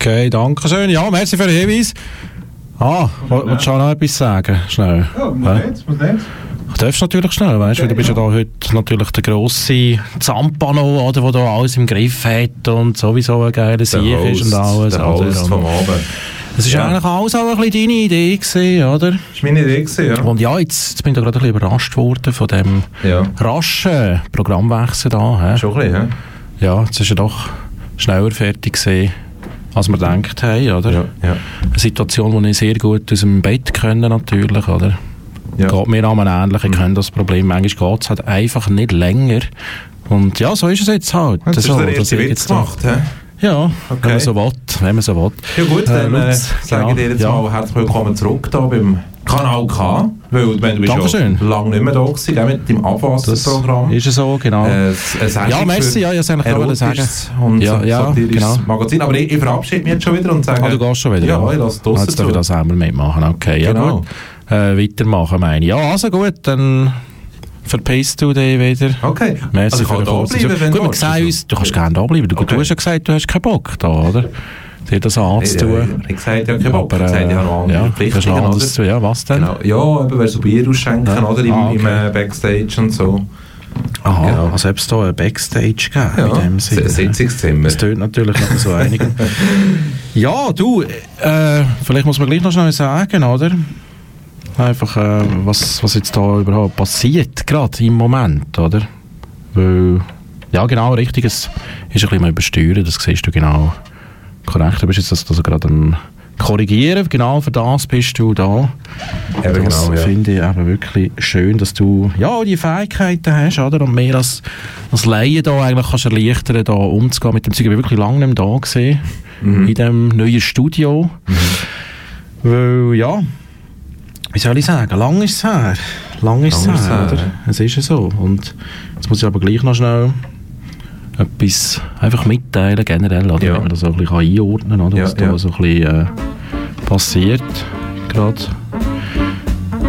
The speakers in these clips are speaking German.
Okay, danke schön. Ja, merci für den Hinweis. Ah, willst du auch noch etwas sagen? Schnell. Ja, muss nicht, muss nicht. Du darfst natürlich schnell, weißt du, du bist ja da heute natürlich der grosse Zampano, oder, der da alles im Griff hat und sowieso ein geiler Sieg ist und alles. Der oder? Host vom Abend. Es ist Ja. eigentlich alles auch ein bisschen deine Idee gewesen, oder? Das war meine Idee, gewesen, ja. Und ja, jetzt, jetzt bin ich da gerade ein bisschen überrascht worden von dem Ja, raschen Programmwechsel da. Hä? schon ein bisschen, Ja, jetzt ist er doch schneller fertig gewesen, als wir gedacht haben, oder? Ja, ja. Eine Situation, die ich sehr gut aus dem Bett können, natürlich, oder? ja. Geht mir auch ähnlich, ich kenne das Problem. Manchmal geht es halt einfach nicht länger. Und ja, so ist es jetzt halt. So, den das ersten wird Witz jetzt da- gemacht, hä? Ja, wenn Okay. man so will. Wenn man so will. Ja gut, dann äh, sage ich dir jetzt ja. mal herzlich willkommen zurück da beim Kanal K, weil wenn du bist Dankeschön. ja lange nicht mehr da gewesen, gell, mit Das Abwasserprogramm. ist es so, genau. Äh, ein Ja, merci, ja, ich wollte es eigentlich sagen. Ja, ja, genau. Magazin. Aber ich, ich verabschiede mich jetzt schon wieder und sage... ah, du gehst schon wieder? Ja, ich lasse das Jetzt darf ich das einmal mitmachen, okay. Ja, Genau. gut. Äh, weitermachen, meine ich. Ja, also gut, dann verpisst du dich wieder. Okay, Merci also ich kann da bleiben, wenn Gut, wir sehen uns, du kannst gerne da bleiben. Du, Okay. du hast ja gesagt, du hast keinen Bock da, oder? Dir das Ich, anzutun. ich, ich sagte ja keinen Bock, Aber, ich sagte, ich habe noch andere ja, du hast Verpflichtungen, noch anderes zu Ja, was denn? Genau. Ja, eben, wer so Bier ausschenken, Ja. oder? Im, Ah, okay. im äh, Backstage und so. Aha, Genau. also ob es da ein Backstage gegeben Ja, in dem Sinne. ein Sitzungszimmer. Das tönt natürlich noch so einigen. ja, du, äh, vielleicht muss man gleich noch schnell sagen, oder? Einfach, äh, was, was jetzt da überhaupt passiert, gerade im Moment, oder? Weil, ja genau, richtig, es ist ein bisschen mal übersteuern, das siehst du genau korrekt. Du bist jetzt das, das gerade am korrigieren, genau für das bist du da. Eben das genau, ja. finde ich eben wirklich schön, dass du ja die Fähigkeiten hast, oder? Und mehr als, als Laie da eigentlich kannst erleichtern, da umzugehen mit dem Zeug. Ich bin wirklich lange nicht mehr da gesehen, Mhm. in dem neuen Studio. Weil, ja, wie soll ich sagen, lang ist es her. Lang ist es Lang ist es her, her, oder? ja. Es ist ja so. Und jetzt muss ich aber gleich noch schnell etwas einfach mitteilen, generell, oder? Ja. Wenn man das so ein bisschen einordnen kann, oder? Ja, was da so ein bisschen äh, passiert gerade.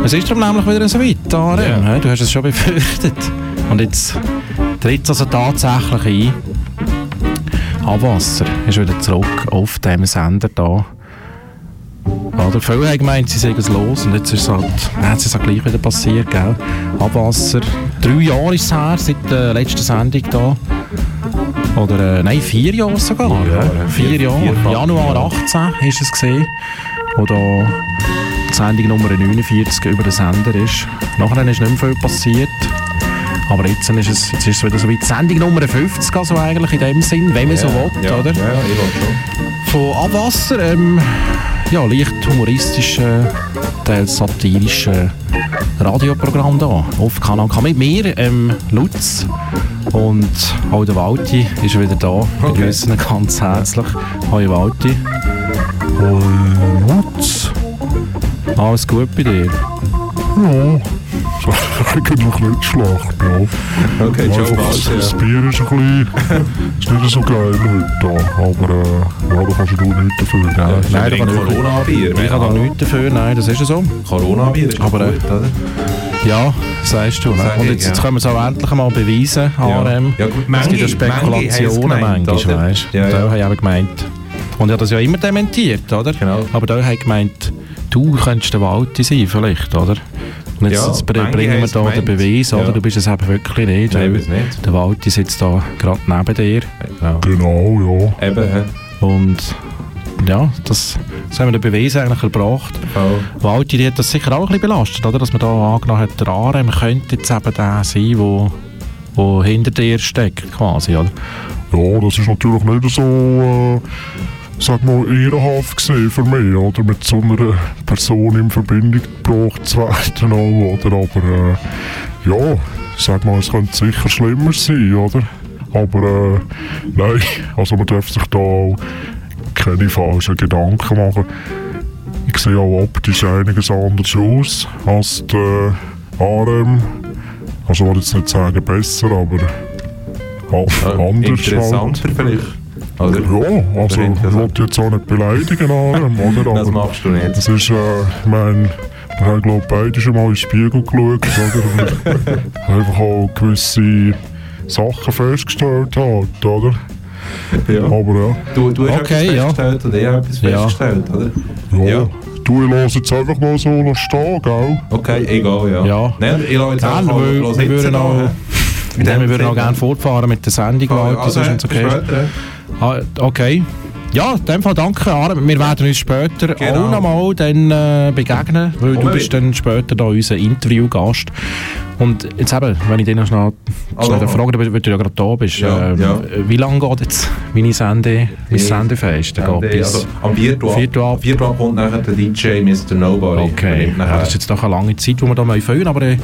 Es ist darum nämlich wieder so weit, Arem. Ja. Du hast es schon befürchtet. Und jetzt tritt es also tatsächlich ein. Abwasser ist wieder zurück auf dem Sender da. Oder viele haben gemeint, sie sagen es los und jetzt ist es halt, jetzt ist halt gleich wieder passiert, gell? Abwasser. Drei Jahre ist es her, seit der letzten Sendung da. Oder, äh, nein, vier Jahre sogar. Vier Jahre, ja. Vier, vier- Jahre. vier, Januar Jahre. 18 ist es gesehen, wo da die Sendung Nummer 49 über den Sender ist. Nachher ist nicht mehr viel passiert. Aber jetzt ist es, jetzt ist es wieder so wie die Sendung Nummer 50, also eigentlich in dem Sinn, wenn man so will, ja, oder? Ja, ja, ich will schon. Von Abwasser, ähm, ja, leicht humoristische, teils satirische Radioprogramm da auf Kanal K. Mit mir, ähm, Lutz und auch der Walti ist wieder da. Okay. Ihn ganz herzlich. Hallo Walti. Hallo Lutz. Alles gut bei dir? Ja, eigentlich nicht schlecht, ja. Okay, Ja, Joe das, das Bier ist ein bisschen, ist nicht so geil heute, aber äh, ja, da kannst du nichts dafür, ja. Nein, Nein, da kann Corona-Bier. Ich habe da nichts dafür, nein, das ist ja so. Corona-Bier ist Aber, aber äh, gut, oder? Ja, sagst du. Ne? Sag Und ich, jetzt, jetzt ja. können wir es auch endlich mal beweisen, HRM. Ja, gut, es gibt ja manche- Spekulationen manche gemeint, manchmal, oder? weißt du. Ja, Und ja. da habe ich eben gemeint. Und ich habe das ja immer dementiert, oder? Genau. Aber da habe ich gemeint, du könntest der Walti sein, vielleicht, oder? Und jetzt, Ja, jetzt br- manche bringen wir da den. Beweis, Ja. oder? Du bist es eben wirklich nicht. Nein, weil ich weiß nicht. Der Walti sitzt da gerade neben dir. Genau. Genau, ja. Eben? Und ja, das, das haben wir den Beweis eigentlich erbracht. Oh. Walti, die hat das sicher auch ein bisschen belastet, oder? Dass man da angenommen hat, der Arem könnte jetzt eben der sein, wo, wo hinter dir steckt, quasi, oder? Ja, das ist natürlich nicht so, äh, sag mal, ehrenhaft gesehen für mich, oder? Mit so einer Person in Verbindung gebracht, zweiten auch, oder? Aber, äh, ja, sag mal, es könnte sicher schlimmer sein, oder? Aber, äh, nein, also man darf sich da auch keine falschen Gedanken machen. Ich sehe auch optisch einiges anders aus als der ARM. Also, ich will jetzt nicht sagen besser, aber Äh, anders halt. Interessanter vielleicht. Oder? Ja, also ich wollte jetzt auch nicht beleidigen, Arem, oder? Das machst du nicht. es ist, äh, ich meine, wir haben glaube beide schon mal in den Spiegel geschaut, oder? Und einfach auch gewisse Sachen festgestellt hat, oder? Ja. Aber ja, Du, du hast Okay, etwas ja. festgestellt und ich habe etwas Ja. festgestellt, oder? ja. Ja. Du, ich lasse jetzt einfach mal so stehen, gell? Okay, egal, ja. Ja. Nein, ich lasse jetzt einfach mal wir würden auch- noch... Ja, wir würden auch gerne fortfahren mit der Sendung, Leute, Also, das ist uns bis okay. später. Ah, okay. Ja, in dem Fall danke, Arne. Wir werden uns später Genau. auch nochmal dann, äh, begegnen, weil du Kommen bist dann später da unser Interviewgast. Und jetzt eben, wenn ich dich noch schnell schnell frage, weil du ja gerade da bist, Ja, ähm, ja. wie lange geht jetzt meine Sende, mein Sendefest? Und, geht äh, bis... Also, am am vierten ab kommt nachher der DJ Mr. Nobody. okay, das ist jetzt doch eine lange Zeit, die wir da mal füllen aber ich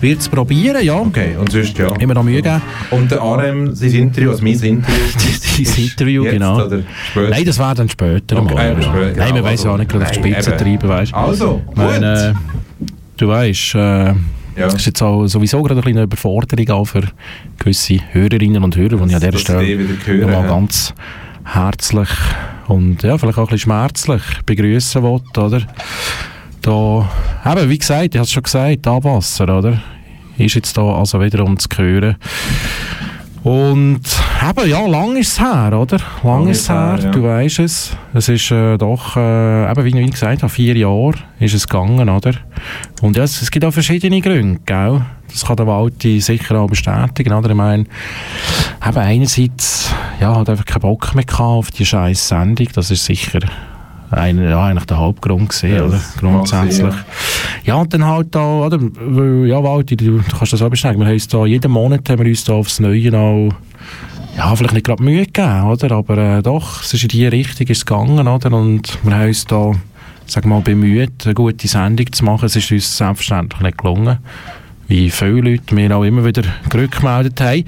werde es probieren, ja. Okay, und sonst ja. Immer noch Mühe geben. Und der RM, sein Interview, also mein Interview. Ist Interview, jetzt genau. Oder später. Nein, das wäre dann später Okay, mal. ja. Nein, ja also- auch nicht, gerade auf die Spitze eben. treiben, weißt du. Also, gut. meine, du weißt, äh, ja. das ist jetzt auch sowieso gerade eine kleine Überforderung auch für gewisse Hörerinnen und Hörer, die ich an dieser Stelle hören, nochmal ja. ganz herzlich und ja, vielleicht auch ein bisschen schmerzlich begrüßen will, oder? Da, eben, wie gesagt, ich habe es schon gesagt, Abwasser, oder? Ist jetzt da also wieder um zu hören. Und eben, ja, lang ist es her, oder? Lang, Lang ist es her, her, ja. du weißt es. Es ist äh, doch, äh, eben, wie ich gesagt habe, vier Jahre ist es gegangen, oder? Und ja, es, es gibt auch verschiedene Gründe, gell? Das kann der Walti sicher auch bestätigen, oder? Ich meine, eben einerseits, ja, hat einfach keinen Bock mehr gehabt auf die scheiß Sendung, das ist sicher einer, ja, eigentlich der Hauptgrund gewesen, Ja, oder? Grundsätzlich. sein, Ja, und dann halt da, oder? Weil, ja, Walti, du, du kannst das auch bestätigen, wir haben uns da, jeden Monat haben wir uns da aufs Neue auch, ja, vielleicht nicht gerade Mühe gegeben, oder? Aber äh, doch, es ist in die Richtung ist gegangen, oder? Und wir haben uns da, sag mal, bemüht, eine gute Sendung zu machen. Es ist uns selbstverständlich nicht gelungen, wie viele Leute mir auch immer wieder gerückgemeldet haben.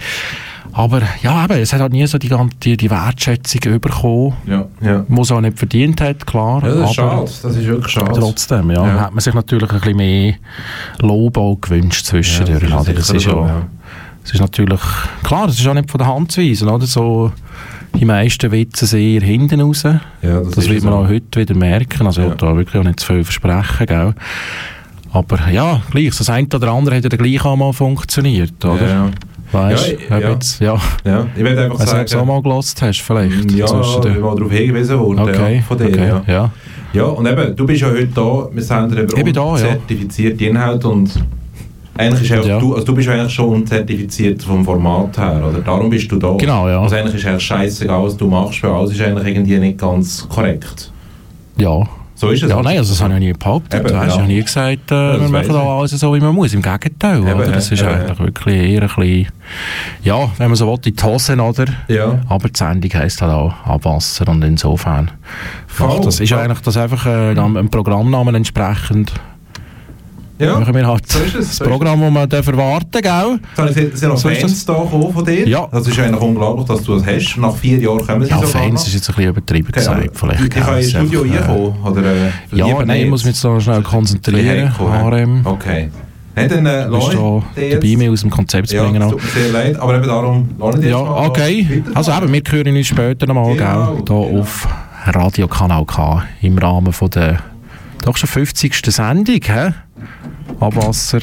Aber ja, eben, es hat halt nie so die, ganze, die, die Wertschätzung bekommen, Ja, ja. die es auch nicht verdient hat, klar. Ja, das ist schade. Das ist wirklich schade. Trotzdem, ja, Ja. hat man sich natürlich ein bisschen mehr Lob auch gewünscht zwischendurch. Ja, das ist so, ja, ja. es ist natürlich, klar, das ist auch nicht von der Hand zu weisen, oder? So, die meisten Witze sehr hinten raus. Ja, das, Das ist wird man so. auch heute wieder merken. Also, ich Ja. will da wirklich auch nicht zu viel versprechen, gell? Aber ja, gleich, so das eine oder andere hat ja gleich auch mal funktioniert, oder? Ja, Weißt Ja, du, ja. jetzt, ja. ja. Ich werde einfach Also, ob du es auch sagen... mal gelost hast, vielleicht. Ja, zwischendurch. ich mal darauf hingewiesen worden Okay, ja, von dir. okay, Ja. ja. ja, und eben, du bist ja heute da, wir senden eben Ich bin da, ja. Inhalte und eigentlich ist auch, Ja. du, also du bist ja eigentlich schon unzertifiziert vom Format her, oder? Darum bist du da. Genau, ja. Also eigentlich ist eigentlich scheißegal, was du machst, weil alles ist eigentlich irgendwie nicht ganz korrekt. Ja. So ist es. Ja, nein, also das habe ich nie behauptet. Eben, du hast ja. ja nie gesagt, äh, das wir machen da alles so, wie man muss. Im Gegenteil. Eben, oder? Das ja, ist eben, eigentlich wirklich eher ein bisschen, ja, wenn man so will, in die Hosen, oder? Ja. Aber die Sendung heisst halt auch Abwasser und insofern Voll, das ist eigentlich das einfach äh, einem Programmnamen entsprechend Ja, machen wir halt so ist es, das so Programm, das man darf erwarten ich gesehen, es sind noch So Fans da gekommen von dir. Ja. Das ist eigentlich unglaublich, dass du das hast. Nach vier Jahren kommen sie Ja, Fans noch. ist jetzt ein bisschen übertrieben Okay, gesagt. Vielleicht, gell? können Es ins Studio äh, reinkommen? Oder, äh, Ja, nein, ich nicht? muss mich jetzt da schnell konzentrieren. Ja. HRM. Okay. Nein, dann äh, lass ich dabei, mich aus dem Konzept zu Ja, bringen. auch. tut mir sehr leid, aber eben darum lass ich Ja, okay. Also eben, wir hören uns später nochmal, Genau, gell? Hier genau. auf Radio Kanal K im Rahmen von der doch schon 50. Sendung, hä? Abwasser.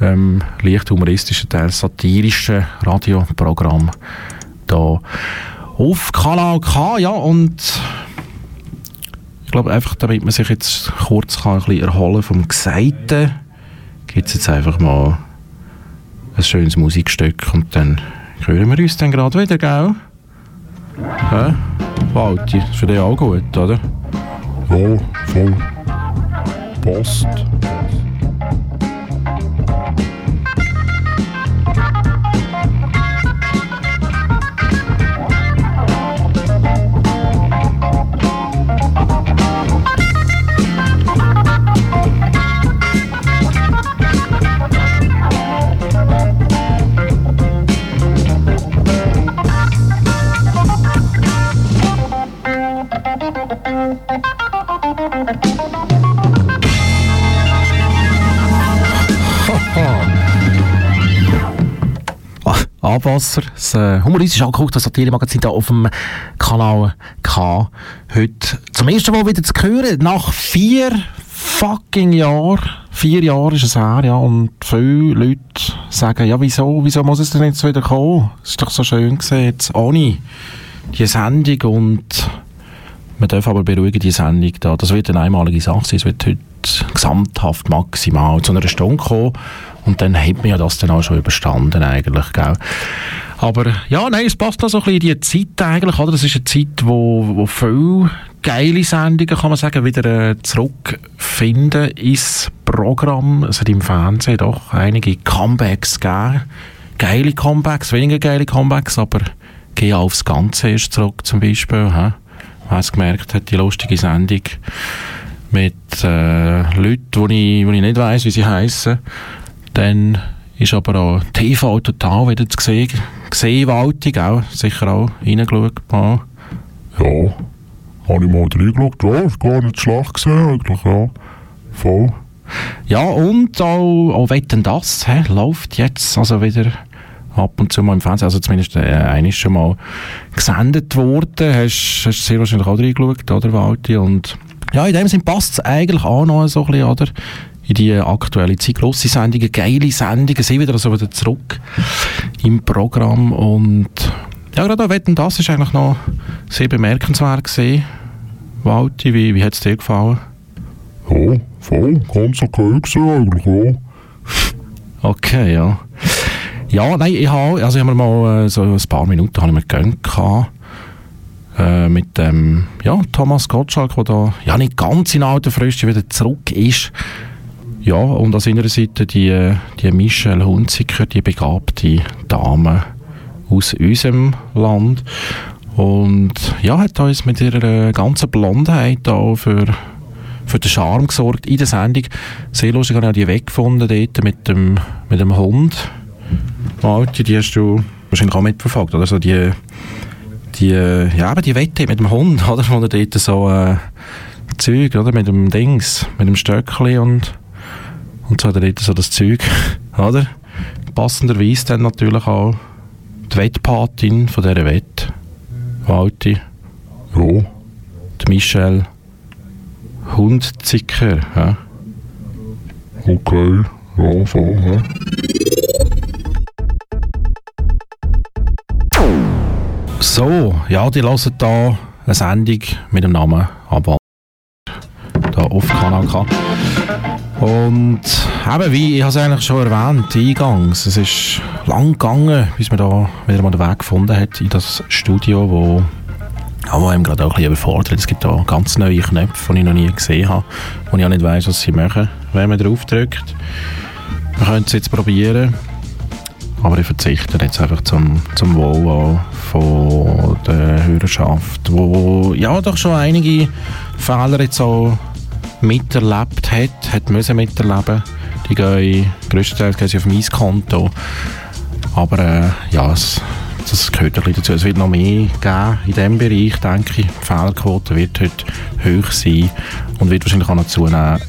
Ähm, leicht humoristischer Teil, satirische Radioprogramm da auf Kanal K, ja, und ich glaube einfach, damit man sich jetzt kurz kann ein bisschen erholen vom Gesagten, gibt es jetzt einfach mal ein schönes Musikstück und dann hören wir uns dann gerade wieder, gell? Hä? Walti, ist für dich auch gut, oder? Ja, voll. Passt. Abwasser, das äh, humoristische das Satire-Magazin hier auf dem Kanal K. Heute zum ersten Mal wieder zu hören, nach vier fucking Jahren. Vier Jahre ist es her, ja, und viele Leute sagen, ja, wieso, wieso muss es denn jetzt wieder kommen? Es ist doch so schön gewesen, jetzt ohne die Sendung und man darf aber beruhigen, die Sendung da, das wird eine einmalige Sache sein, es wird heute gesamthaft maximal zu einer Stunde kommen und dann hat man ja das dann auch schon überstanden eigentlich, gell? Aber ja, nein, es passt noch so ein bisschen in die Zeit eigentlich, oder? Das ist eine Zeit, wo, wo viele geile Sendungen, kann man sagen, wieder äh, zurückfinden ins Programm. Es hat im Fernsehen doch einige Comebacks gegeben. Geile Comebacks, weniger geile Comebacks, aber geh aufs Ganze erst zurück zum Beispiel. He? Wer es gemerkt hat, die lustige Sendung mit äh, Leuten, wo ich, wo ich nicht weiss, wie sie heißen. Dann ist aber auch TV total wieder zu sehen. Gesehen, Waltung auch. Sicher auch reingeschaut. Ja. Ja, habe ich mal reingeschaut. Ja, ist gar nicht schlecht gesehen eigentlich, ja. Voll. Ja, und auch, auch Wetten das hä, läuft jetzt also wieder ab und zu mal im Fernsehen, also zumindest äh, eines schon mal gesendet worden. Hast, hast sehr wahrscheinlich auch reingeschaut, oder Walti? Und ja, in dem Sinn passt es eigentlich auch noch so ein bisschen, oder? In die aktuelle Zeit. Grosse Sendungen, geile Sendungen, sind wieder so wieder zurück im Programm und ja, gerade auch Wetten, das ist eigentlich noch sehr bemerkenswert gesehen. Walti, wie, wie hat es dir gefallen? Ja, voll. Ganz okay gesehen eigentlich, ja. Okay, ja. Ja, nein, ich habe, also ich habe mir mal äh, so ein paar Minuten habe ich mir gegönnt äh, mit dem, ja, Thomas Gottschalk, der da, ja, nicht ganz in alter Früchte wieder zurück ist. Ja, und an seiner Seite die, die Michelle Hunziker, die begabte Dame aus unserem Land. Und ja, hat uns mit ihrer ganzen Blondheit auch für, für den Charme gesorgt in der Sendung. Sehr lustig habe ich auch die weggefunden dort mit dem, mit dem Hund. Malte, die hast du wahrscheinlich auch mitverfolgt, oder? So die, die, ja, aber die Wette mit dem Hund, oder? Wo er dort so äh, Zeug, oder? Mit dem Dings, mit dem Stöckli und, und so hat er dort so das Zeug, oder? Passenderweise dann natürlich auch die Wettpatin von dieser Wette, Walti, Ja, die Michelle Hundzicker, ja. okay. Ja, voll, ja. So, ja, die hören hier eine Sendung mit dem Namen Abwald. Da auf Kanal K. Und eben, wie ich es eigentlich schon erwähnt, eingangs, es ist lang gegangen, bis man da wieder mal den Weg gefunden hat in das Studio, wo, wo einem gerade auch ein bisschen überfordert. Es gibt da ganz neue Knöpfe, die ich noch nie gesehen habe, wo ich auch nicht weiss, was sie machen, wenn man drauf drückt. Wir können es jetzt probieren. Aber ich verzichte jetzt einfach zum, zum Wohl von der Hörerschaft, wo ja doch schon einige Fehler jetzt auch miterlebt hat, hat müssen miterleben. Die gehen größtenteils gehen sie auf mein Konto. Aber äh, ja, es, das gehört ein bisschen dazu. Es wird noch mehr geben in diesem Bereich, denke ich. Die Fehlerquote wird heute hoch sein und wird wahrscheinlich auch noch zunehmen.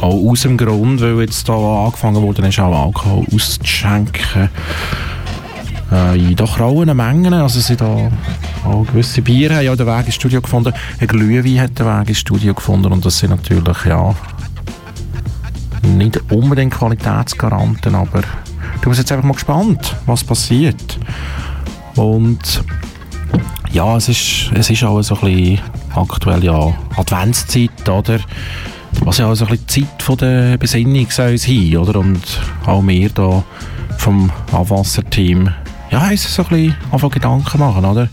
Auch aus dem Grund, weil jetzt da angefangen wurde, ist auch Alkohol auszuschenken. Äh, in doch rauen Mengen. Also sind da auch gewisse Biere haben ja den Weg ins Studio gefunden. Ein Glühwein hat den Weg ins Studio gefunden und das sind natürlich, ja, nicht unbedingt Qualitätsgaranten, aber du bist jetzt einfach mal gespannt, was passiert. Und ja, es ist, es ist auch so ein bisschen aktuell ja Adventszeit, oder? Was ja auch so ein bisschen die Zeit der Besinnung soll sein, oder? Und auch wir da vom Abwasserteam, ja, uns so ein bisschen einfach Gedanken machen, oder?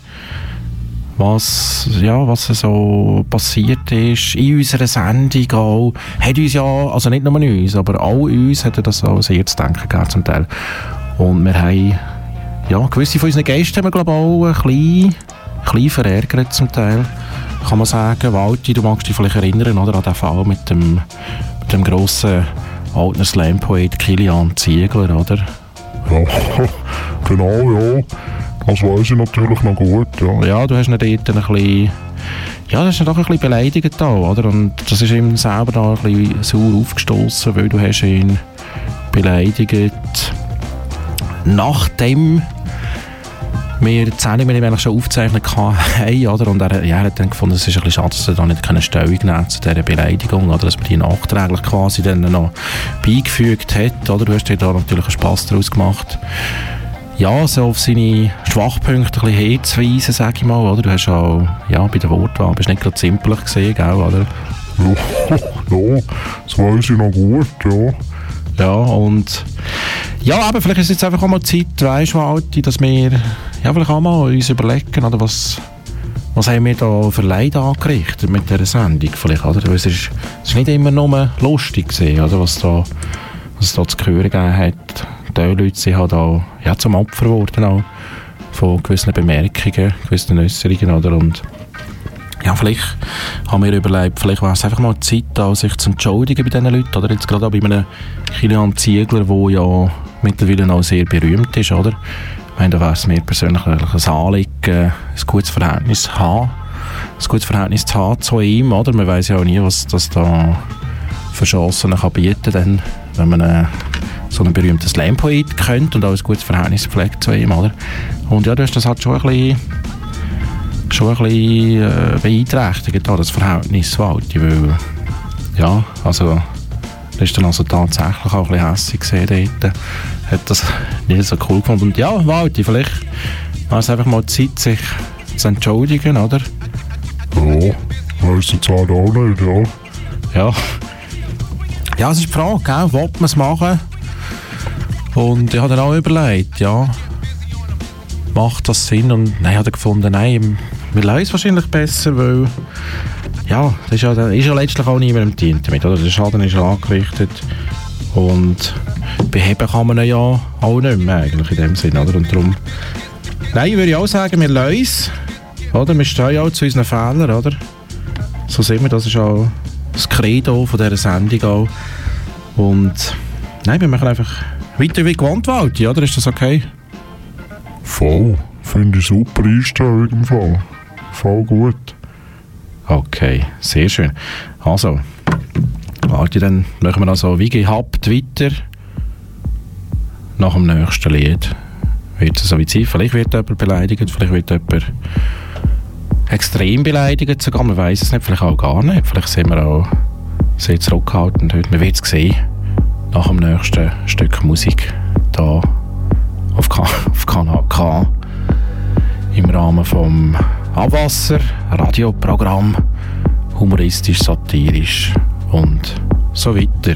Was, ja, was so passiert ist in unserer Sendung auch, hat uns ja, also nicht nur uns, aber auch uns hat das auch sehr zu denken gegeben zum Teil. Und wir haben, ja, gewisse von unseren Gästen haben wir, glaube ich, auch ein bisschen, ein bisschen verärgert zum Teil kann man sagen. Walti, du magst dich vielleicht erinnern oder, an den Fall mit dem, mit dem grossen Altner Slam-Poet Kilian Ziegler, oder? Ja, genau, ja. Das weiß ich natürlich noch gut, ja. Ja, du hast ihn dort ein bisschen... Ja, das ist doch ein bisschen beleidigt da, oder? Und das ist ihm selber da ein bisschen sauer aufgestoßen, weil du hast ihn beleidigt. Nachdem wir die Sendung mit ihm eigentlich schon aufgezeichnet haben, oder? Und er, ja, er hat dann gefunden, es ist ein bisschen schade, dass er da nicht keine Stellung nehmen zu dieser Beleidigung, oder? Dass man die nachträglich quasi dann noch beigefügt hat, oder? Du hast dir da natürlich einen Spass daraus gemacht. ja, so auf seine Schwachpunkte ein bisschen hinzuweisen, sag ich mal, oder? Du hast auch, ja, bei der Wortwahl bist nicht gerade simpel gesehen, gell, oder? Ja, ja, das weiß ich noch gut, ja. Ja, und ja, aber vielleicht ist es jetzt einfach auch mal Zeit, weißt du, Walti, dass wir ja, vielleicht auch mal uns überlegen, oder was, was haben wir da für Leid angerichtet mit dieser Sendung vielleicht, oder? Es ist nicht immer nur lustig gewesen, oder? Was da, was es da zu hören gegeben hat. Die Leute sind halt auch, ja, zum Opfer geworden auch von gewissen Bemerkungen, gewissen Äußerungen, oder? Und ja, vielleicht haben wir überlegt, vielleicht wäre es einfach mal Zeit, sich zu entschuldigen bei diesen Leuten, oder? Jetzt gerade auch bei einem Kilian Ziegler, der ja mittlerweile auch sehr berühmt ist, oder? Meine, da wäre es mir persönlich ein Anliegen, ein gutes Verhältnis zu haben, ein gutes Verhältnis zu haben zu ihm, oder? Man weiß ja auch nie, was das da für Chancen kann bieten kann, wenn man äh, so einen berühmten Slam-Poet kennt und auch ein gutes Verhältnis pflegt zu ihm, oder? Und ja, das halt schon ein bisschen schon ein bisschen äh, beeinträchtigt, das Verhältnis Walti, weil ja, also das ist dann also tatsächlich auch ein bisschen hässlich gesehen dort. Hat das nicht so cool gefunden. Und ja, Walti, vielleicht war es einfach mal Zeit, sich zu entschuldigen, oder? Ja, jetzt halt auch nicht, ja. Ja. Ja, es ist die Frage, gell? Will man es machen? Und ich habe dann auch überlegt, ja, macht das Sinn? Und dann hat er gefunden, nein, wir lassen es wahrscheinlich besser, weil ja, das ist ja, ist ja letztlich auch niemandem dient damit, oder? Der Schaden ist ja angerichtet und beheben kann man ihn ja auch nicht mehr eigentlich in dem Sinn, oder? Und darum, nein, würde ich auch sagen, wir lassen es, oder? Wir stehen ja auch zu unseren Fehlern, oder? So sehen wir, das ist auch das Credo von dieser Sendung auch. Und nein, wir machen einfach weiter wie gewohnt, Walti, oder? Ist das okay? Voll. Finde ich super Einstellung im Fall. Voll gut. Okay, sehr schön. Also, warte, dann machen wir also wie gehabt weiter. Nach dem nächsten Lied wird es so wie sein. Vielleicht wird jemand beleidigt, vielleicht wird jemand extrem beleidigt sogar. Man weiß es nicht, vielleicht auch gar nicht. Vielleicht sind wir auch sehr zurückhaltend heute. Man wird es sehen. Nach dem nächsten Stück Musik da auf, K auf Kanal K im Rahmen vom Abwasser Radioprogramm humoristisch, satirisch und so weiter.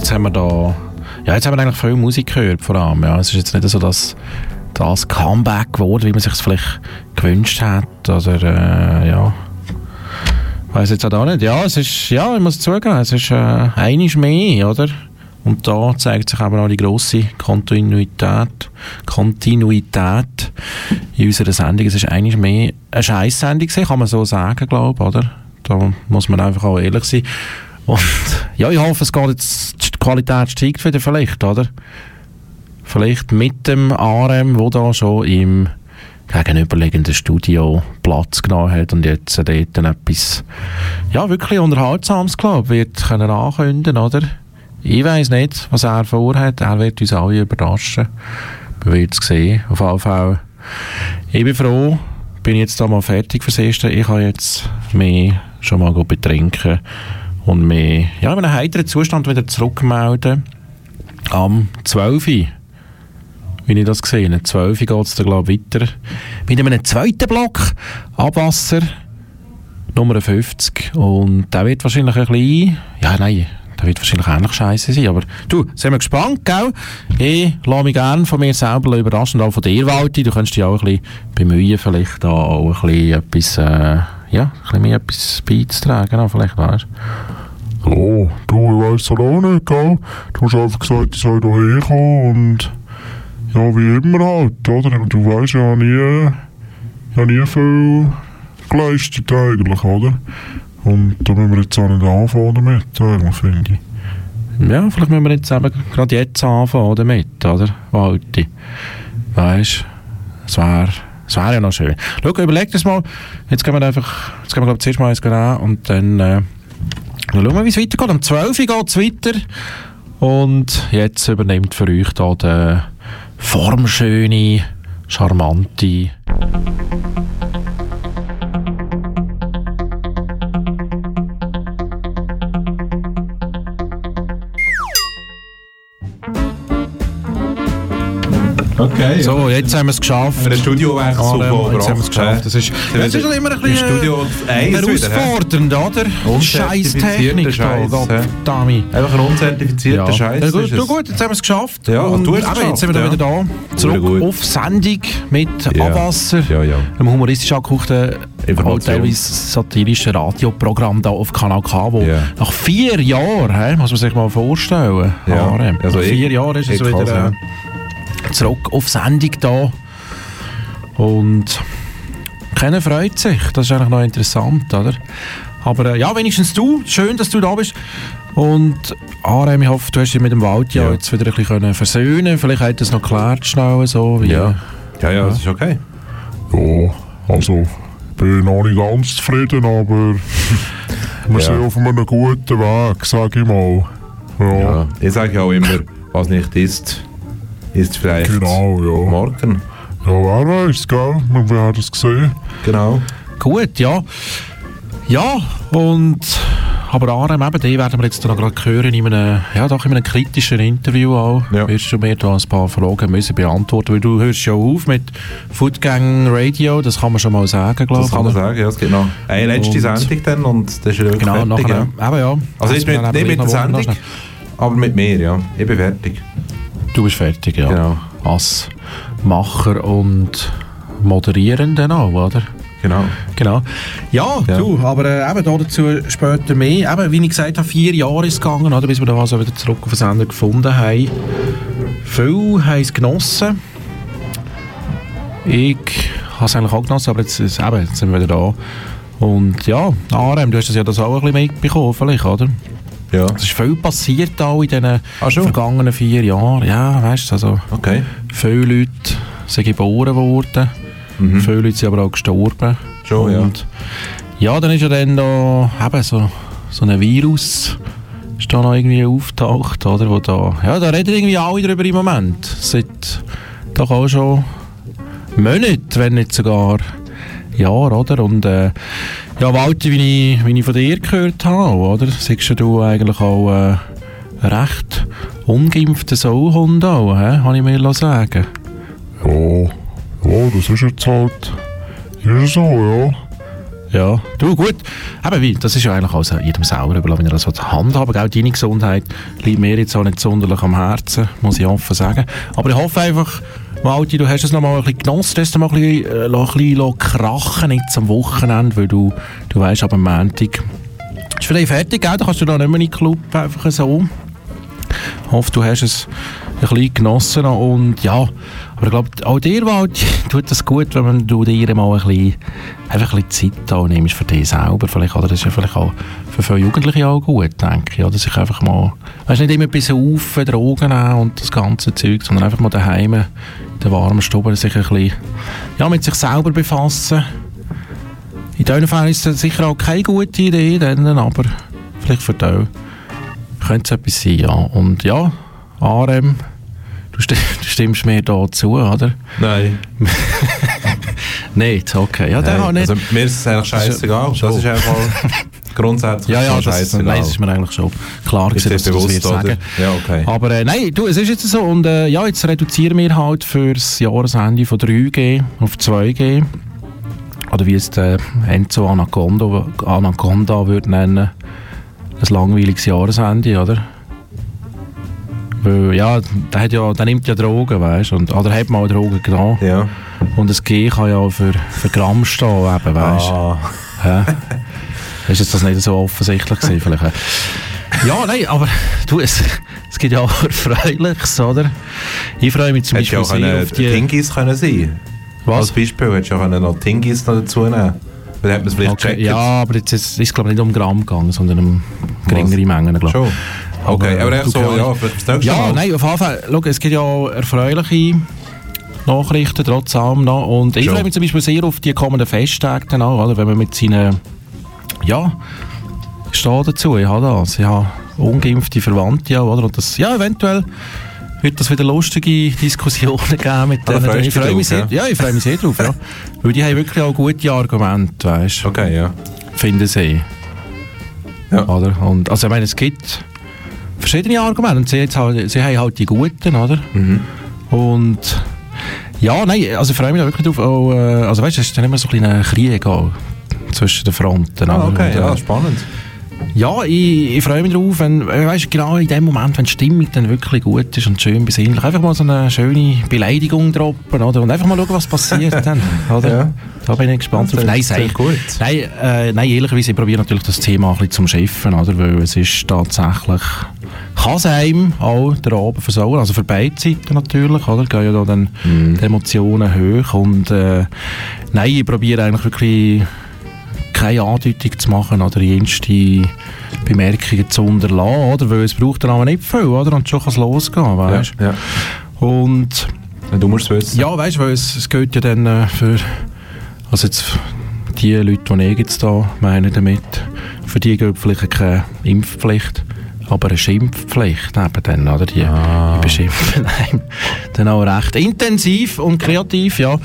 Jetzt, haben wir da. Ja, jetzt haben wir eigentlich viel Musik gehört, vor allem. Ja, es ist jetzt nicht so, dass das Comeback geworden, wie man sich vielleicht gewünscht hat. Oder, äh, ja. Weiß jetzt auch nicht. Ja, es ist, ja, ich muss zugeben, es ist äh, einiges mehr, oder? Und da zeigt sich eben auch die grosse Kontinuität, Kontinuität in unserer Sendung. Es ist einiges mehr eine Scheiß-Sendung kann man so sagen, glaube ich, oder? Da muss man einfach auch ehrlich sein. Und ja, ich hoffe, es geht jetzt, Qualität steigt wieder vielleicht, oder? Vielleicht mit dem ARM, wo da schon im gegenüberliegenden Studio Platz genommen hat und jetzt dort etwas, ja, wirklich Unterhaltsames, glaube wird können ankündigen, oder? Ich weiss nicht, was er vorhat. Er wird uns alle überraschen. Wir werden es sehen. Auf jeden Fall. Ich bin froh, bin jetzt da mal fertig fürs Erste. Ich kann jetzt mich schon mal betrinken und mich ja, in einem heiteren Zustand wieder zurückmelden. am 12. Uhr, wie ich das gesehen habe. 12 Uhr geht es dann, glaube ich, weiter. Mit einem zweiten Block, Abwasser, Nummer 50. Und der wird wahrscheinlich ein bisschen, ja nein, der wird wahrscheinlich ähnlich scheiße sein. Aber du, sind wir gespannt, gell? Ich lasse mich gerne von mir selber überraschen und auch von dir, Walti. Du kannst dich auch ein bisschen bemühen, vielleicht auch ein bisschen etwas, äh, ja, ein bisschen etwas beizutragen, auch vielleicht, weißt du. Ja, du, ich weiss es auch nicht, gell? Du hast einfach gesagt, ich soll hierher kommen und ja, wie immer halt, oder? Du weißt ja nie, ja nie viel geleistet eigentlich, oder? Und da müssen wir jetzt auch nicht anfangen damit, eigentlich, finde ich. Ja, vielleicht müssen wir jetzt eben gerade jetzt anfangen damit, oder? Walti. Weißt du, es wäre es wär ja noch schön. Schau, überleg das mal. Jetzt gehen wir einfach, jetzt gehen wir glaube ich zuerst mal eins an und dann, äh, dann schauen wir, wie es weitergeht. Am 12. Uhr geht es weiter. Und jetzt übernimmt für euch da der formschöne, charmante Okay. So, jetzt haben wir es geschafft. Ein Studiowechsel von jetzt haben wir es geschafft. Das ist, das ist immer ein bisschen Studio 1 wieder, hä? herausfordernd, oder? Scheiß Technik da, Scheiß, hä? Goddammit. Einfach ein unzertifizierter Ja. Scheiß. Ja, gut, gut, jetzt haben wir es geschafft. Ja, und du hast eben, jetzt sind wir geschafft, wieder da. Zurück auf Sendung mit Ja. Abwasser. Ja, ja. Einem humoristisch angehauchten, auch teilweise satirischen Radioprogramm da auf Kanal K, wo Ja. nach vier Jahren, hä, muss man sich mal vorstellen, Ja. Also nach vier Jahren ist es wieder äh, zurück auf Sendung da. Und keiner freut sich. Das ist eigentlich noch interessant, oder? Aber äh, ja, wenigstens du. Schön, dass du da bist. Und Arem, ich hoffe, du hast dich mit dem Wald ja, Ja. jetzt wieder ein bisschen können versöhnen Vielleicht hat es noch geklärt, schnell so. Wie, Ja. Ja, ja, das ist okay. Ja, also, ich bin noch nicht ganz zufrieden, aber wir Ja. sind auf einem guten Weg, sag ich mal. Ja, Ja. Ich sage ja auch immer, was nicht ist, ist vielleicht genau, ja. morgen. Ja, wer weiß, gell? Wir werden es sehen. Genau. Gut, ja. Ja, und aber Arem, eben, die werden wir jetzt noch gerade hören in einem, ja, doch in einem kritischen Interview auch. Ja. Wirst du mir da ein paar Fragen müssen beantworten, weil du hörst ja auf mit Foodgang Radio, das kann man schon mal sagen, glaube Das ich. kann man oder? sagen. Ja, es gibt noch eine letzte Und- Sendung dann und das ist ja Genau, fertig. nachher, Ja. eben ja. Also nicht mit, nicht mit der Sendung, aber mit mir, ja. Ich bin fertig. Du bist fertig, ja. Genau. Als Macher und Moderierender auch, oder? Genau. Genau. Ja, Ja. du, aber äh, eben da dazu später mehr. Eben, wie ich gesagt habe, vier Jahre ist es gegangen, oder, bis wir da also wieder zurück auf den Sender gefunden haben. Viele haben es genossen. Ich habe es eigentlich auch genossen, aber jetzt, ist- eben, jetzt sind wir wieder da. Und ja, Arem, du hast das ja das auch ein bisschen mitbekommen, vielleicht, oder? Ja. Es ist viel passiert auch in diesen Ah, vergangenen vier Jahren. Ja, weißt du, also Okay. viele Leute sind geboren worden, Mhm. viele Leute sind aber auch gestorben. Schon, ja. Und ja, dann ist ja dann da eben so, so ein Virus ist da noch irgendwie auftaucht, oder? Wo da, ja, da reden irgendwie alle drüber im Moment. Seit doch auch schon Monaten, wenn nicht sogar Jahre, oder? Und äh, ja, Walter, wie ich, wie ich von dir gehört habe, oder? Siehst du eigentlich auch äh, einen recht ungeimpften Sauhund auch? Kann ich mir sagen. Ja, ja, das ist jetzt halt. Ist so, ja. Ja, du, gut. Eben, wie, das ist ja eigentlich also jedem selber überlassen, wenn er das so handhaben Auch deine Gesundheit liegt mir jetzt auch nicht sonderlich am Herzen, muss ich offen sagen. Aber ich hoffe einfach, Walti, du hast es noch mal ein bisschen genossen, du hast es mal ein bisschen, äh, ein bisschen krachen jetzt am Wochenende, weil du, du weißt, ab am Montag ist vielleicht fertig, gell? dann kannst du noch nicht mehr in den Club einfach so. Ich hoffe, du hast es ein bisschen genossen und ja, aber ich glaube, auch dir, Walti, tut das gut, wenn du dir mal ein bisschen, einfach ein bisschen Zeit auch nimmst für dich selber. Vielleicht, oder das ist ja vielleicht auch für viele Jugendliche auch gut, denke ich. Oder sich einfach mal, weißt nicht immer ein bisschen auf, Drogen nehmen und das ganze Zeug, sondern einfach mal daheim der warmen Stube sich ein bisschen ja, mit sich selber befassen. In deinem Fall ist das sicher auch keine gute Idee, dann, aber vielleicht für dich könnte es etwas sein, ja. Und ja, Arem, du, sti du stimmst mir da zu, oder? Nein. Nicht, okay. Ja, nicht. Also, mir ist es eigentlich scheißegal. Schon. Das ist einfach grundsätzlich Ja, ja, das, nein, das ist mir eigentlich schon klar gewesen, dass du das wirst sagen. Ja, okay. Aber äh, nein, du, es ist jetzt so. Und äh, ja, jetzt reduzieren wir halt für das Jahresende von 3G auf 2G. Oder wie es der Enzo Anaconda, Anaconda würde nennen. Ein langweiliges Jahresende, oder? Weil, ja, der, hat ja, der nimmt ja Drogen, weißt du? Oder hat mal Drogen genommen. Ja. Und das G kann ja auch für, für Gramm stehen, eben, weißt du? Ah. Hä? Ist jetzt das nicht so offensichtlich gewesen, vielleicht? Ja, nein, aber du, es, es gibt ja auch Erfreuliches, oder? Ich freue mich zum Hätte ja Beispiel auch sehr können auf die... Tingis können sein. Als Was? Beispiel hättest du können noch Tingis noch dazu nehmen Dann hat man es vielleicht Okay, gecheckt. ja, aber jetzt ist es glaube ich nicht um Gramm gegangen, sondern um geringere Mengen, glaube ich. Schon. Okay, Aber, aber, so, ja, vielleicht das nächste Ja, Mal. nein, auf jeden Fall. Schau, es gibt ja auch erfreuliche Nachrichten, trotz allem noch. Und ich freue mich zum Beispiel sehr auf die kommenden Festtage dann auch, oder? wenn man mit seinen, ja, ich stehe dazu, ich habe das, ich habe ungeimpfte Verwandte, ja, oder? Und das, ja, eventuell wird das wieder lustige Diskussionen geben mit denen. Ich freue mich sehr, drauf, ja, ich freue mich sehr drauf, ja. Weil die haben wirklich auch gute Argumente, weißt du, Okay, ja. finden sie. Ja. Oder? Und, also ich meine, es gibt verschiedene Argumente und sie, halt, sie haben halt die guten, oder? Mhm. Und ja, nein, also ich freue mich da wirklich drauf. Auch, äh, also weißt du, es ist dann immer so ein kleiner Krieg auch zwischen den Fronten. Ah, okay, äh, ja, spannend. ja, ich, ich freue mich drauf, wenn, äh, weißt, genau in dem Moment, wenn die Stimmung dann wirklich gut ist und schön besinnlich, einfach mal so eine schöne Beleidigung droppen, oder? Und einfach mal schauen, was passiert dann, oder? Ja. Da bin ich gespannt drauf. Nein, sag, gut. Nein, äh, nein, ehrlicherweise, ich probiere natürlich das Thema ein bisschen zum Chefen, oder? Weil es ist tatsächlich, kann es einem auch der Abend versauen, also für beide Seiten natürlich, oder? Gehen ja da dann die Emotionen hoch und äh, nein, ich probiere eigentlich wirklich keine Andeutung zu machen oder jenste Bemerkungen zu unterlassen, oder? Weil es braucht dann aber nicht viel, oder? Und schon kann es losgehen, Ja, weißt ja. Und Du musst es wissen. ja, weißt du, weil es, es geht ja dann äh, für also jetzt die Leute, die ich jetzt da meine damit, für die gilt vielleicht keine Impfpflicht, aber eine Schimpfpflicht eben dann, oder? Die, Ah. die beschimpfen einem dann auch recht intensiv und kreativ, ja.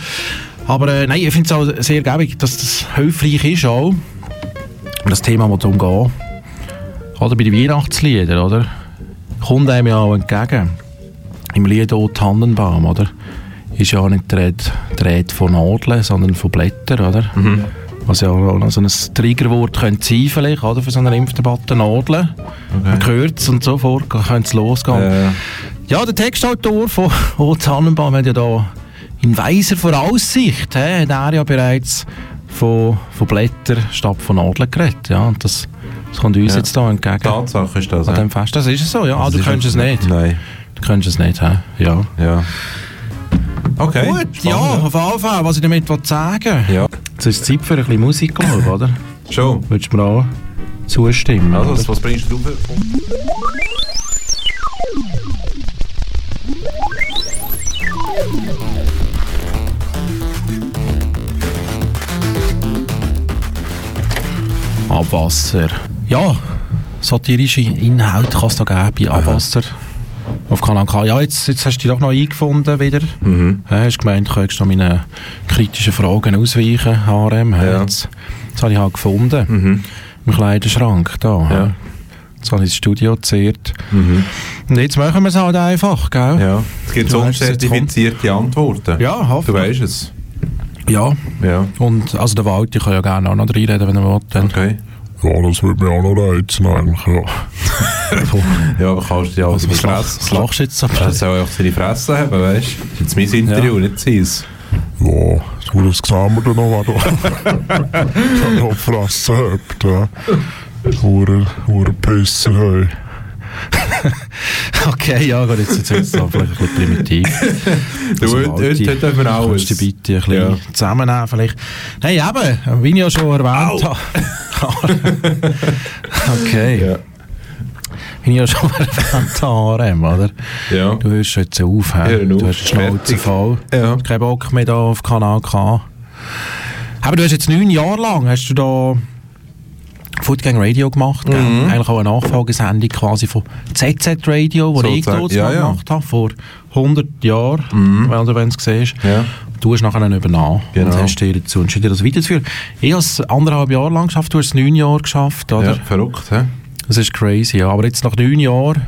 Aber äh, nein, ich finde es auch sehr gäbig, dass das hilfreich ist auch. Das Thema, das darum geht, oder bei den Weihnachtsliedern, oder? Kommt einem ja auch entgegen. Im Lied «O Tannenbaum», oder? Ist ja auch nicht die Rede, die Rede von Nadeln, sondern von Blättern, oder? Was ja auch noch so ein Triggerwort könnte sein, vielleicht, oder? Für so eine Impfdebatte, Nadeln. Man hört es und so fort, könnte es losgehen. Äh, Ja, der Textautor von «O Tannenbaum» hat ja da in weiser Voraussicht, hä, hat er ja bereits von, von Blättern statt von Nadeln geredet. Ja, und das, das kommt uns Ja. jetzt da entgegen. Tatsache ist das. An ja. dem Fest. Das ist es so, ja. Ah, Das du kennst es nicht. Nein. Du kennst es nicht, hä? Ja. Ja. Okay. Gut, ja, spannend. auf jeden Fall, was ich damit will sagen Ja. Jetzt ist es Zeit für ein bisschen Musik, glaube ich, oder? Schon. Würdest du mir auch zustimmen? Also, oder? was, was bringst du drauf? Abwasser. Ja, satirische Inhalte kann es da geben bei Abwasser. Auf Kanal K. Ja, jetzt, jetzt hast du dich doch noch eingefunden wieder. Mhm. Ja, hast gemeint, du könntest noch meine kritischen Fragen ausweichen, HRM. Ja. Jetzt, jetzt habe ich halt gefunden. Mhm. Im Kleiderschrank da. Ja. Jetzt habe ich das Studio gezehrt. Mhm. Und jetzt machen wir es halt einfach, gell? Ja. Es gibt Du so weißt, jetzt zertifizierte Antworten. Ja, hoffe Du weißt es. Ja. Ja. Und also der Wald, ich kann ja gerne auch noch reinreden, wenn er will. Dann. Okay. Ja, das würde mich auch noch reizen eigentlich, ja. Ja, aber kannst du ja Also, also was, lach, was lachst du jetzt so? Er soll auch seine Fresse haben, weißt du? Das ist mein Interview, nicht seins. Ja, du, das sehen wir dann noch, wenn du noch Fresse habt, ja. Hure, hure Pisser, hey. Okay, ja, gut, jetzt, wird es vielleicht ein bisschen primitiv. Du, Also, heute, Walti, heute, dürfen wir alles. Kannst du bitte ein bisschen Ja. zusammennehmen vielleicht? Nein, eben, wie ich ja schon erwähnt habe. okay. Ja. Wie ich ja schon erwähnt habe, oder? Ja. Du hörst jetzt auf, auf, du hast die Schnauze voll. Ja. Kein Bock mehr da auf Kanal K. Aber du hast jetzt neun Jahre lang, hast du da Footgang Radio gemacht? Mhm. eigentlich auch eine Nachfolgesendung quasi von ZZ Radio, wo So ich dort ja, ja. gemacht habe, vor 100 Jahren, Mhm. wenn du es siehst. Ja. du hast nachher übernommen Genau. und hast dir dazu entschieden, das weiterzuführen. Ich habe es anderthalb Jahre lang geschafft, du hast es neun Jahre geschafft, oder? Ja, verrückt, hä? Das ist crazy, ja. Aber jetzt nach neun Jahren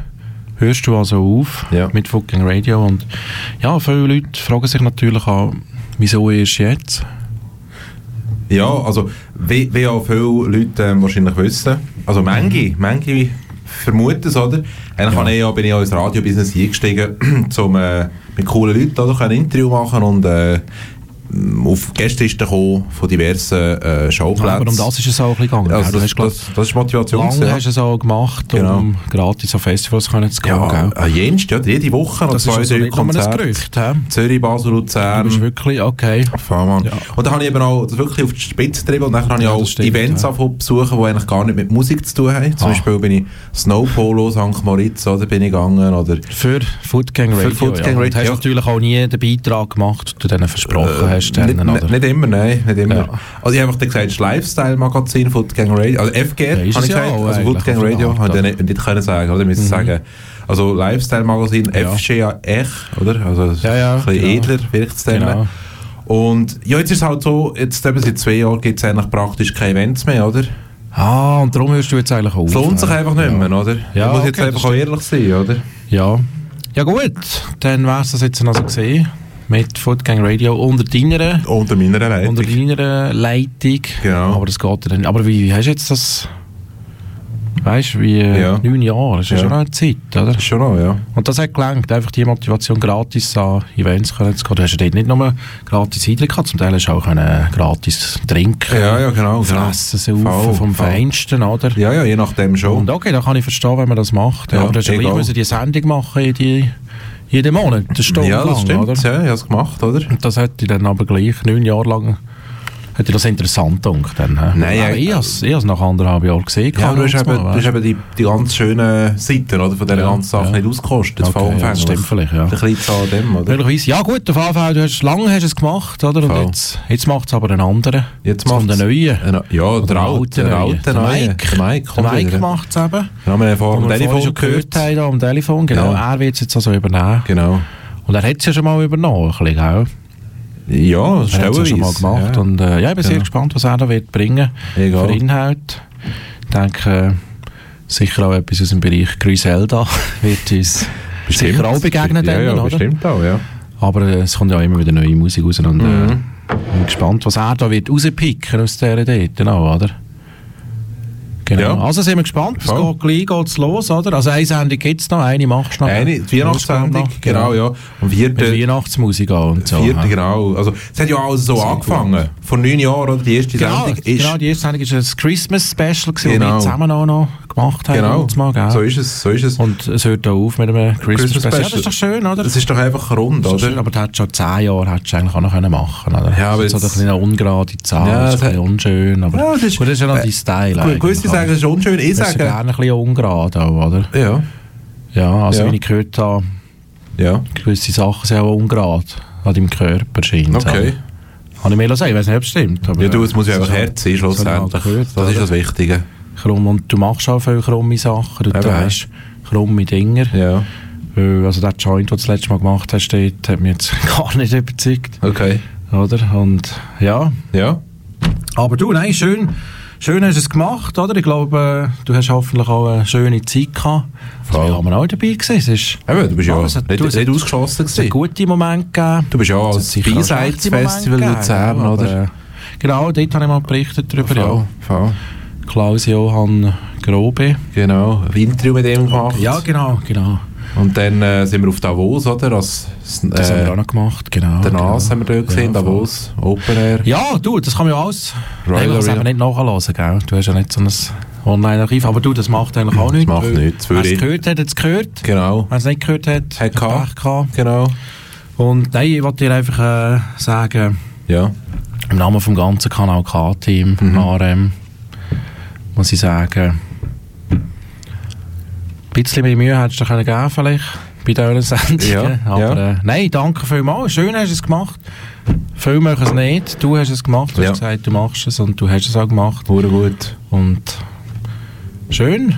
hörst du also auf Ja. mit Fucking Radio und ja, viele Leute fragen sich natürlich auch, wieso erst jetzt? Ja, also, wie, wie auch viele Leute ähm, wahrscheinlich wissen, also manche, manche vermuten es, oder? Eigentlich Ja. habe ich ja, bin ich auch ins Radiobusiness eingestiegen, um äh, mit coolen Leuten oder, ein Interview machen und äh, auf Gästelisten kommen von diversen äh, Showplätzen. Aber um das ist es auch ein bisschen gegangen. also, das, hast, glaub, das, das ist Motivation. lange gewesen, hast du es auch gemacht, Genau. um gratis auf Festivals können zu gehen. Ja, gell? ja jenst, ja, jede Woche noch Das ist zwei, also drei Konzerte. Gerücht. hä? Zürich, Basel, Du bist Luzern. wirklich, okay. Fahrmann. Ja. Und dann habe ich eben auch das wirklich auf die Spitze getrieben und dann habe ich Ja, auch das stimmt, Events ja. besuchen, die eigentlich gar nicht mit Musik zu tun haben. Zum Ah. Beispiel bin ich Snowpolo, St. Moritz, oder bin ich gegangen, oder Für Foodgang Für Radio. Foodgang ja. Und Radio, hast ja. natürlich auch nie den Beitrag gemacht, den du denen versprochen hast. Äh, nicht, oder? nicht, immer, nein, nicht immer. Ja. Also ich habe einfach gesagt, das Lifestyle-Magazin, Foodgang Radio, also FGR, Ja, habe es ich ja gesagt, auch also eine Radio, habe ich nicht, nicht können sagen, oder, müssen sagen. Also Lifestyle-Magazin, Ja. FGR, oder, also Ja, ja, ein bisschen genau. edler, wirkt es dann. Genau. Und ja, jetzt ist es halt so, jetzt eben seit zwei Jahren gibt es eigentlich praktisch keine Events mehr, oder? Ah, und darum hörst du jetzt eigentlich auf. Es lohnt sich einfach nicht mehr, oder? Ja, muss jetzt okay, einfach das auch ehrlich sein, oder? Ja. Ja gut, dann wär's das jetzt also gesehen mit Foodgang Radio unter deiner, Unter meiner Leitung. unter deiner Leitung. Genau. Aber das geht dann. Aber wie hast du jetzt das? Weißt du, wie äh, Ja. neun Jahre, das ist ja schon eine Zeit, oder? Das ist schon noch, ja. Und das hat gelangt, einfach die Motivation gratis an Events zu gehen. Du hast ja dort nicht nur gratis Eintritt gehabt, zum Teil hast du auch können gratis trinken, Ja, ja, genau. genau. fressen, saufen Voll, vom voll. Feinsten, oder? Ja, ja, je nachdem schon. Und okay, da kann ich verstehen, wenn man das macht. Ja, aber du hast ja gleich die Sendung machen, jede, jeden Monat, eine Stunde ja, das lang, stimmt. oder? Ja, ich habe es gemacht, oder? Und das hätte ich dann aber gleich neun Jahre lang hätte ich das interessant gedacht. Dann? Nein, ja, ich habe es nach anderthalb Jahren gesehen. Ja, du hast eben, du hast eben die, die ganz schönen Seiten oder, von dieser Ja, ganzen Sache ja. nicht ausgekostet. Okay, ja, das stimmt vielleicht, ja. Ein bisschen an dem, oder? Möglicherweise. Ja gut, auf Fall, du hast, lange hast es gemacht, oder? Und jetzt, jetzt macht es aber einen anderen. Jetzt Von macht's- der neuen. Äh, Ja, der alte, der alte Der. Mike. Der Mike, Der Mike macht es eben. Haben wir vorhin Und am vorhin Telefon schon gehört. haben, am Telefon, genau. Ja. Er wird es jetzt also übernehmen. Genau. Und er hat es ja schon mal übernommen, ein bisschen? Ja, das ja schon mal stellenweise. gemacht. Ja. Und äh, ja, ich bin sehr Ja. gespannt, was er da wird bringen Egal. für Inhalt. Ich denke, äh, sicher auch etwas aus dem Bereich Griselda wird uns sicher auch begegnen. Ja, dann, ja, oder? bestimmt auch, ja. Aber äh, es kommt ja immer wieder neue Musik raus und äh, Mhm. bin gespannt, was er da wird rauspicken aus dieser Idee, genau, oder? Genau. Ja. Also sind wir gespannt, es geht gleich geht's los, oder? Also eine Sendung gibt es noch, eine machst du noch. Eine, die Weihnachtssendung, Noch, genau, ja. Und Mit vierte, Weihnachtsmusik auch und so. vierte genau. Also, es hat ja alles so angefangen. Vor neun Jahren, oder? Die erste Genau, Sendung ist... genau, die erste Sendung war ein Christmas-Special, Genau. die wir zusammen auch noch gemacht haben. Genau, Mal, gell? so ist es, so ist es. Und es hört auch auf mit einem Christmas-Special. Ja, das ist doch schön, oder? Das ist doch einfach rund, Das ist schön, oder? aber du hättest schon zehn Jahre hättest du eigentlich auch noch können machen oder? Ja, aber Das ist so jetzt- eine ungerade Zahl, Ja, das ist ein bisschen unschön, aber Ja, das ist- gut, das ist ja noch äh, dein Style Gut, sagen, es ist unschön. Ich Das ist sage... gerne ein bisschen ungerade auch, oder? Ja, Ja, also Ja. wie ich gehört habe, ja. gewisse Sachen sind auch ungerade an deinem Körper scheint Okay. Habe ich mir sagen, ich weiß nicht, ob es stimmt. Ja, du, es muss ja das einfach Herz sein, das schlussendlich. Das ist oder? das Wichtige. Krumm. Und du machst auch viele krumme Sachen. Du tust krumme Dinger. Ja, Also der Joint, den du das letzte Mal gemacht hast, dort, hat mich jetzt gar nicht überzeugt. okay. Oder? Und ja. Ja, Aber du, nein, schön, schön hast du es gemacht, oder? Ich glaube, du hast hoffentlich auch eine schöne Zeit gehabt. Voll. Also, wir auch dabei gewesen. Es ist, Eben, du bist ja Ja, hat- nicht, du, nicht ausgeschlossen es hat gewesen. gute Momente gegeben. Du bist ja auch als Beiseits-Festival Luzern, oder? äh, Genau, dort habe ich mal berichtet darüber, ja. Voll. Klaus Johann Grobe. Genau, ein Interview mit ihm gemacht. Ja, genau, genau. Und dann äh, sind wir auf Davos, oder? Als, äh, Das haben wir auch noch gemacht, genau. den genau. Haben wir dort gesehen, Ja. Davos, Open Air. Ja, du, das kann man ja alles. Royal das haben wir nicht nachhören, gell? Du hast ja nicht so ein Online-Archiv, aber du, das macht eigentlich auch nichts. macht weil nichts, Wer es gehört hat, hat es gehört. Genau, Wenn es nicht gehört hat, Hat. Pech gehabt. genau. Und nein, ich wollte dir einfach äh, sagen, Ja, im Namen vom ganzen Kanal K-Team, Mhm. RM, muss ich sagen, ein bisschen mehr Mühe hättest du dir können geben vielleicht bei diesen Sendungen. Ja, Aber ja. Äh, nein, danke vielmals. Schön hast du es gemacht. Viele machen es nicht. Du hast es gemacht. Du Ja. hast gesagt, du machst es und du hast es auch gemacht. wurde gut. Und schön.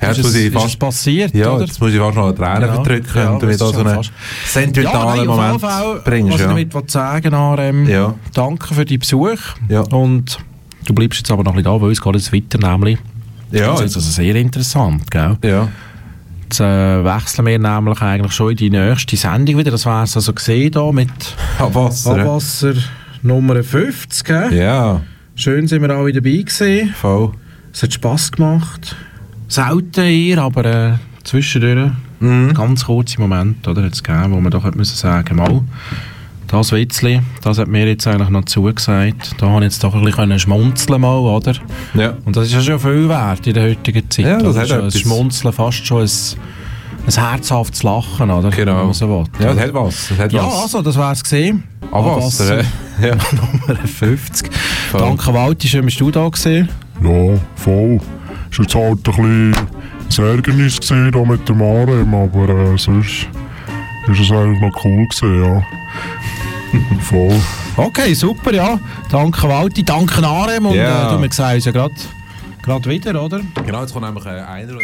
Ja, ist, es, ist fast- es passiert, Ja, oder? jetzt muss ich fast noch eine Träne Ja, verdrücken, ja, wenn du so einen sentimentalen nein, auf Moment Fall, bringst. Was Ja. ich damit will sagen Arem, Ja. danke für deinen Besuch. Ja. Und du bleibst jetzt aber noch ein bisschen da, weil es geht jetzt weiter, nämlich. Ja, das ist also sehr interessant, gell? ja. Jetzt äh, wechseln wir nämlich eigentlich schon in die nächste Sendung wieder. Das war es also gesehen da mit Abwasser. Abwasser Nummer 50. Gell? Ja, Schön sind wir alle dabei gewesen. voll. Es hat Spass gemacht. Selten eher, aber äh, zwischendurch Mhm. ganz kurze Momente, oder, hat's gegeben, wo man doch hätte müssen sagen, mal, das Witzli, das hat mir jetzt eigentlich noch zugesagt. Da habe ich jetzt doch ein bisschen schmunzeln mal, oder? Ja. Und das ist ja schon viel wert in der heutigen Zeit. Ja, das oder? hat schon ein etwas. Schmunzeln fast schon ein, ein herzhaftes Lachen, oder? Genau. Wenn man so will, Ja, das hat was. Das hat Ja, was. also, das wär's gesehen. Abwasser. äh, Ja. Nummer 50. Voll. Danke, Walti, schön bist du da gewesen. Ja, voll. Ist jetzt halt ein bisschen ein Ärgernis gewesen, da mit dem Arem, aber äh, sonst ist es eigentlich noch cool gewesen, ja. voll. Okay, super, ja. Danke, Walti, danke, Arem. Und Ja. äh, du, wir sehen uns ja gerade wieder, oder? Genau, jetzt kommt nämlich äh, einer oder